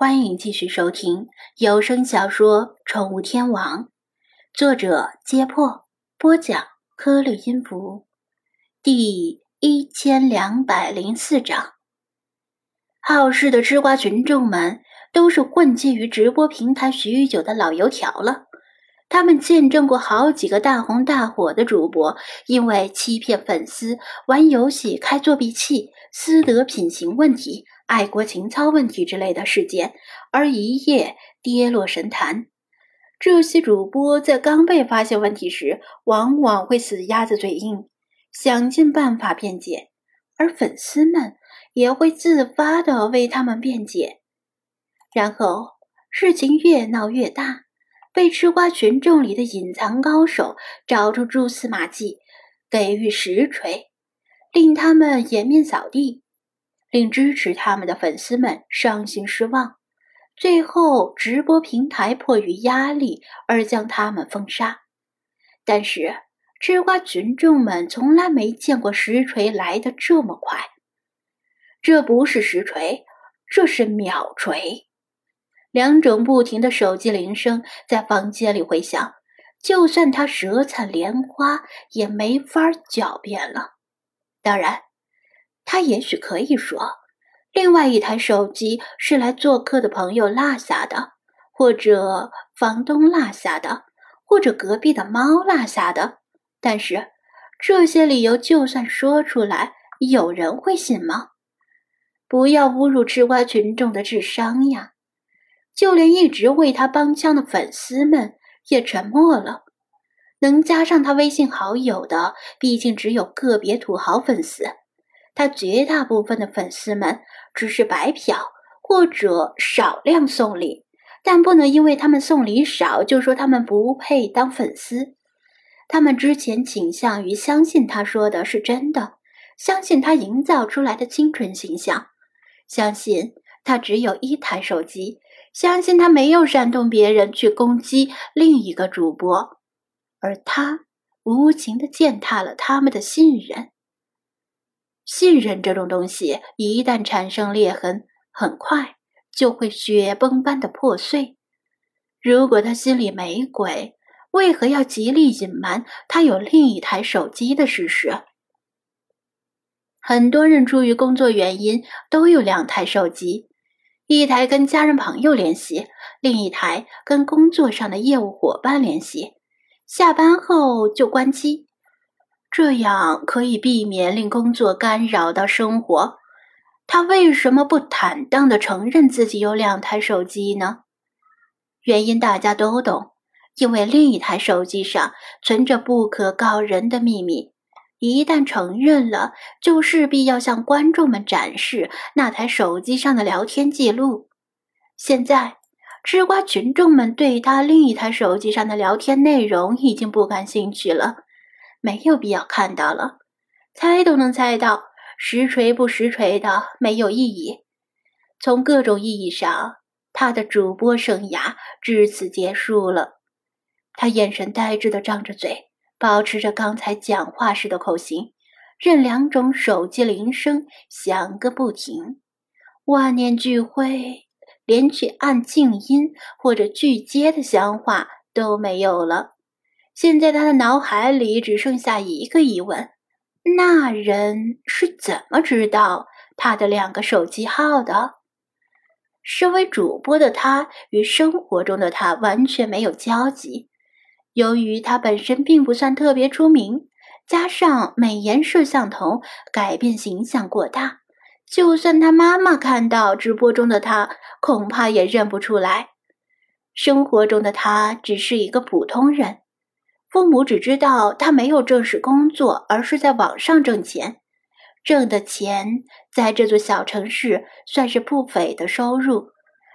欢迎继续收听有声小说《宠物天王》，作者：揭破，播讲：颗粒音符，第一千两百零四章。好事的吃瓜群众们都是混迹于直播平台许久的老油条了，他们见证过好几个大红大火的主播因为欺骗粉丝、玩游戏开作弊器、私德品行问题。爱国情操问题之类的事件，而一夜跌落神坛。这些主播在刚被发现问题时，往往会死鸭子嘴硬，想尽办法辩解，而粉丝们也会自发的为他们辩解。然后事情越闹越大，被吃瓜群众里的隐藏高手找出蛛丝马迹，给予实锤，令他们颜面扫地。令支持他们的粉丝们伤心失望，最后直播平台迫于压力而将他们封杀。但是吃瓜群众们从来没见过实锤来的这么快，这不是实锤，这是秒锤。两种不停的手机铃声在房间里回响，就算他舌灿莲花也没法狡辩了。当然。他也许可以说，另外一台手机是来做客的朋友落下的，或者房东落下的，或者隔壁的猫落下的。但是这些理由就算说出来，有人会信吗？不要侮辱吃瓜群众的智商呀！就连一直为他帮腔的粉丝们也沉默了。能加上他微信好友的，毕竟只有个别土豪粉丝。他绝大部分的粉丝们只是白嫖或者少量送礼，但不能因为他们送礼少就说他们不配当粉丝。他们之前倾向于相信他说的是真的，相信他营造出来的清纯形象，相信他只有一台手机，相信他没有煽动别人去攻击另一个主播，而他无情的践踏了他们的信任。信任这种东西，一旦产生裂痕，很快就会雪崩般的破碎。如果他心里没鬼，为何要极力隐瞒他有另一台手机的事实？很多人出于工作原因都有两台手机，一台跟家人朋友联系，另一台跟工作上的业务伙伴联系，下班后就关机。这样可以避免令工作干扰到生活。他为什么不坦荡地承认自己有两台手机呢？原因大家都懂，因为另一台手机上存着不可告人的秘密。一旦承认了，就势必要向观众们展示那台手机上的聊天记录。现在，吃瓜群众们对他另一台手机上的聊天内容已经不感兴趣了。没有必要看到了，猜都能猜到，实锤不实锤的没有意义。从各种意义上，他的主播生涯至此结束了。他眼神呆滞的张着嘴，保持着刚才讲话时的口型，任两种手机铃声响个不停。万念俱灰，连去按静音或者拒接的想法都没有了。现在他的脑海里只剩下一个疑问：那人是怎么知道他的两个手机号的？身为主播的他与生活中的他完全没有交集。由于他本身并不算特别出名，加上美颜摄像头改变形象过大，就算他妈妈看到直播中的他，恐怕也认不出来。生活中的他只是一个普通人。父母只知道他没有正式工作，而是在网上挣钱，挣的钱在这座小城市算是不菲的收入。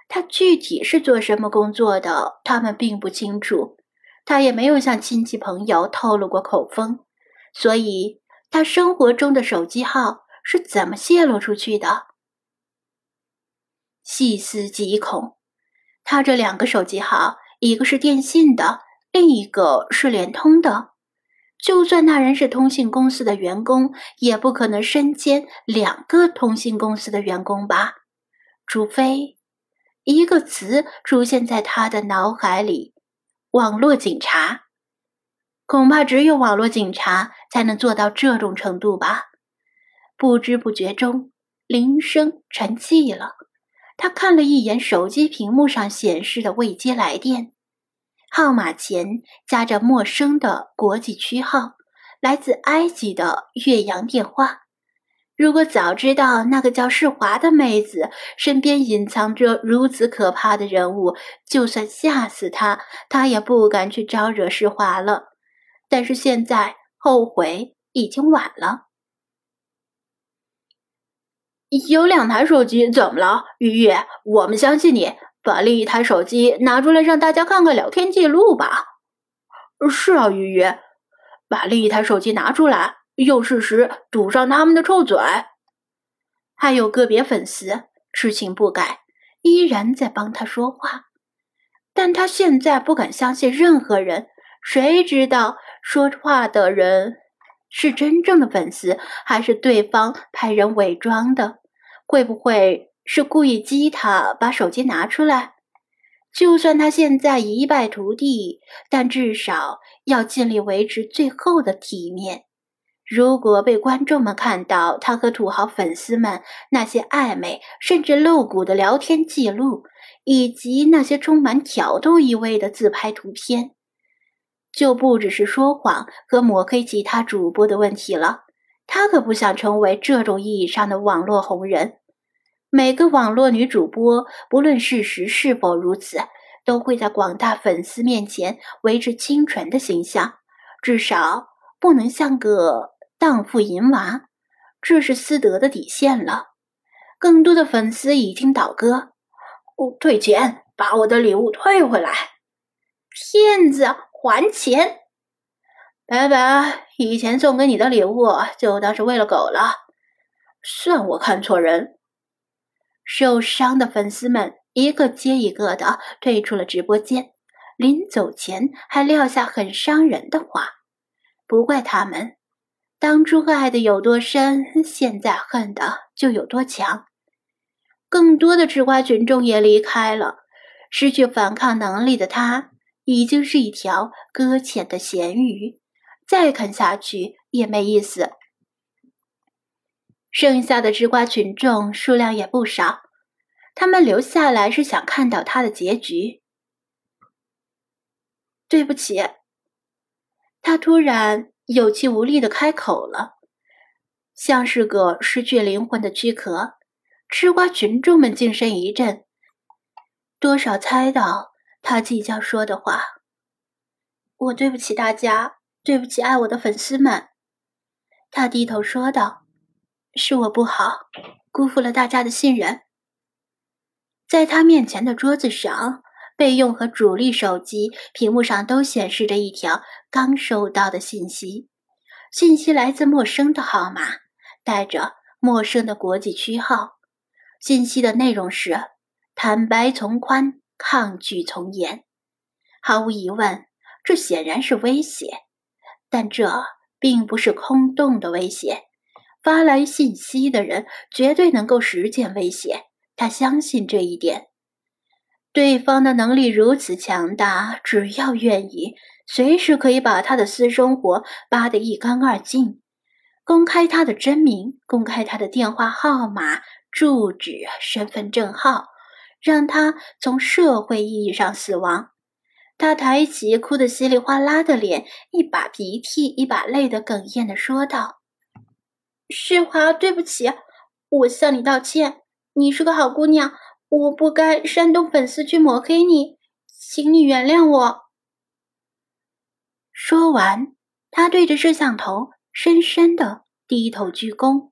他具体是做什么工作的，他们并不清楚，他也没有向亲戚朋友透露过口风。所以，他生活中的手机号是怎么泄露出去的？细思极恐，他这两个手机号，一个是电信的。另一个是联通的，就算那人是通信公司的员工，也不可能身兼两个通信公司的员工吧？除非一个词出现在他的脑海里：网络警察。恐怕只有网络警察才能做到这种程度吧。不知不觉中，铃声沉寂了。他看了一眼手机屏幕上显示的未接来电，号码前夹着陌生的国际区号，来自埃及的越洋电话。如果早知道那个叫世华的妹子身边隐藏着如此可怕的人物，就算吓死他，他也不敢去招惹世华了。但是现在后悔已经晚了。有两台手机，怎么了，玉玉？我们相信你，把另一台手机拿出来，让大家看看聊天记录吧。是啊，鱼鱼，把另一台手机拿出来，用事实堵上他们的臭嘴。还有个别粉丝痴情不改，依然在帮他说话，但他现在不敢相信任何人。谁知道说话的人是真正的粉丝，还是对方派人伪装的？会不会是故意激他把手机拿出来？就算他现在一败涂地，但至少要尽力维持最后的体面。如果被观众们看到他和土豪粉丝们那些暧昧甚至露骨的聊天记录，以及那些充满挑逗意味的自拍图片，就不只是说谎和抹黑其他主播的问题了。他可不想成为这种意义上的网络红人。每个网络女主播，不论事实是否如此，都会在广大粉丝面前维持清纯的形象，至少不能像个荡妇淫娃，这是私德的底线了。更多的粉丝已经倒戈，退钱，把我的礼物退回来！骗子，还钱！拜拜！以前送给你的礼物就当是喂了狗了，算我看错人。受伤的粉丝们一个接一个的退出了直播间，临走前还撂下很伤人的话。不怪他们，当初爱的有多深，现在恨的就有多强。更多的吃瓜群众也离开了，失去反抗能力的他，已经是一条搁浅的咸鱼。再啃下去也没意思。剩下的吃瓜群众数量也不少，他们留下来是想看到他的结局。对不起，他突然有气无力的开口了，像是个失去灵魂的躯壳。吃瓜群众们精神一振，多少猜到他即将说的话。我对不起大家。对不起，爱我的粉丝们，他低头说道：“是我不好，辜负了大家的信任。”在他面前的桌子上，备用和主力手机屏幕上都显示着一条刚收到的信息，信息来自陌生的号码，带着陌生的国际区号。信息的内容是：“坦白从宽，抗拒从严。”毫无疑问，这显然是威胁。但这并不是空洞的威胁，发来信息的人绝对能够实践威胁，他相信这一点。对方的能力如此强大，只要愿意，随时可以把他的私生活扒得一干二净，公开他的真名，公开他的电话号码、住址、身份证号，让他从社会意义上死亡。他抬起哭得稀里哗啦的脸，一把鼻涕一把泪的哽咽的说道：“世华，对不起，我向你道歉。你是个好姑娘，我不该煽动粉丝去抹黑你，请你原谅我。”说完，他对着摄像头深深的低头鞠躬。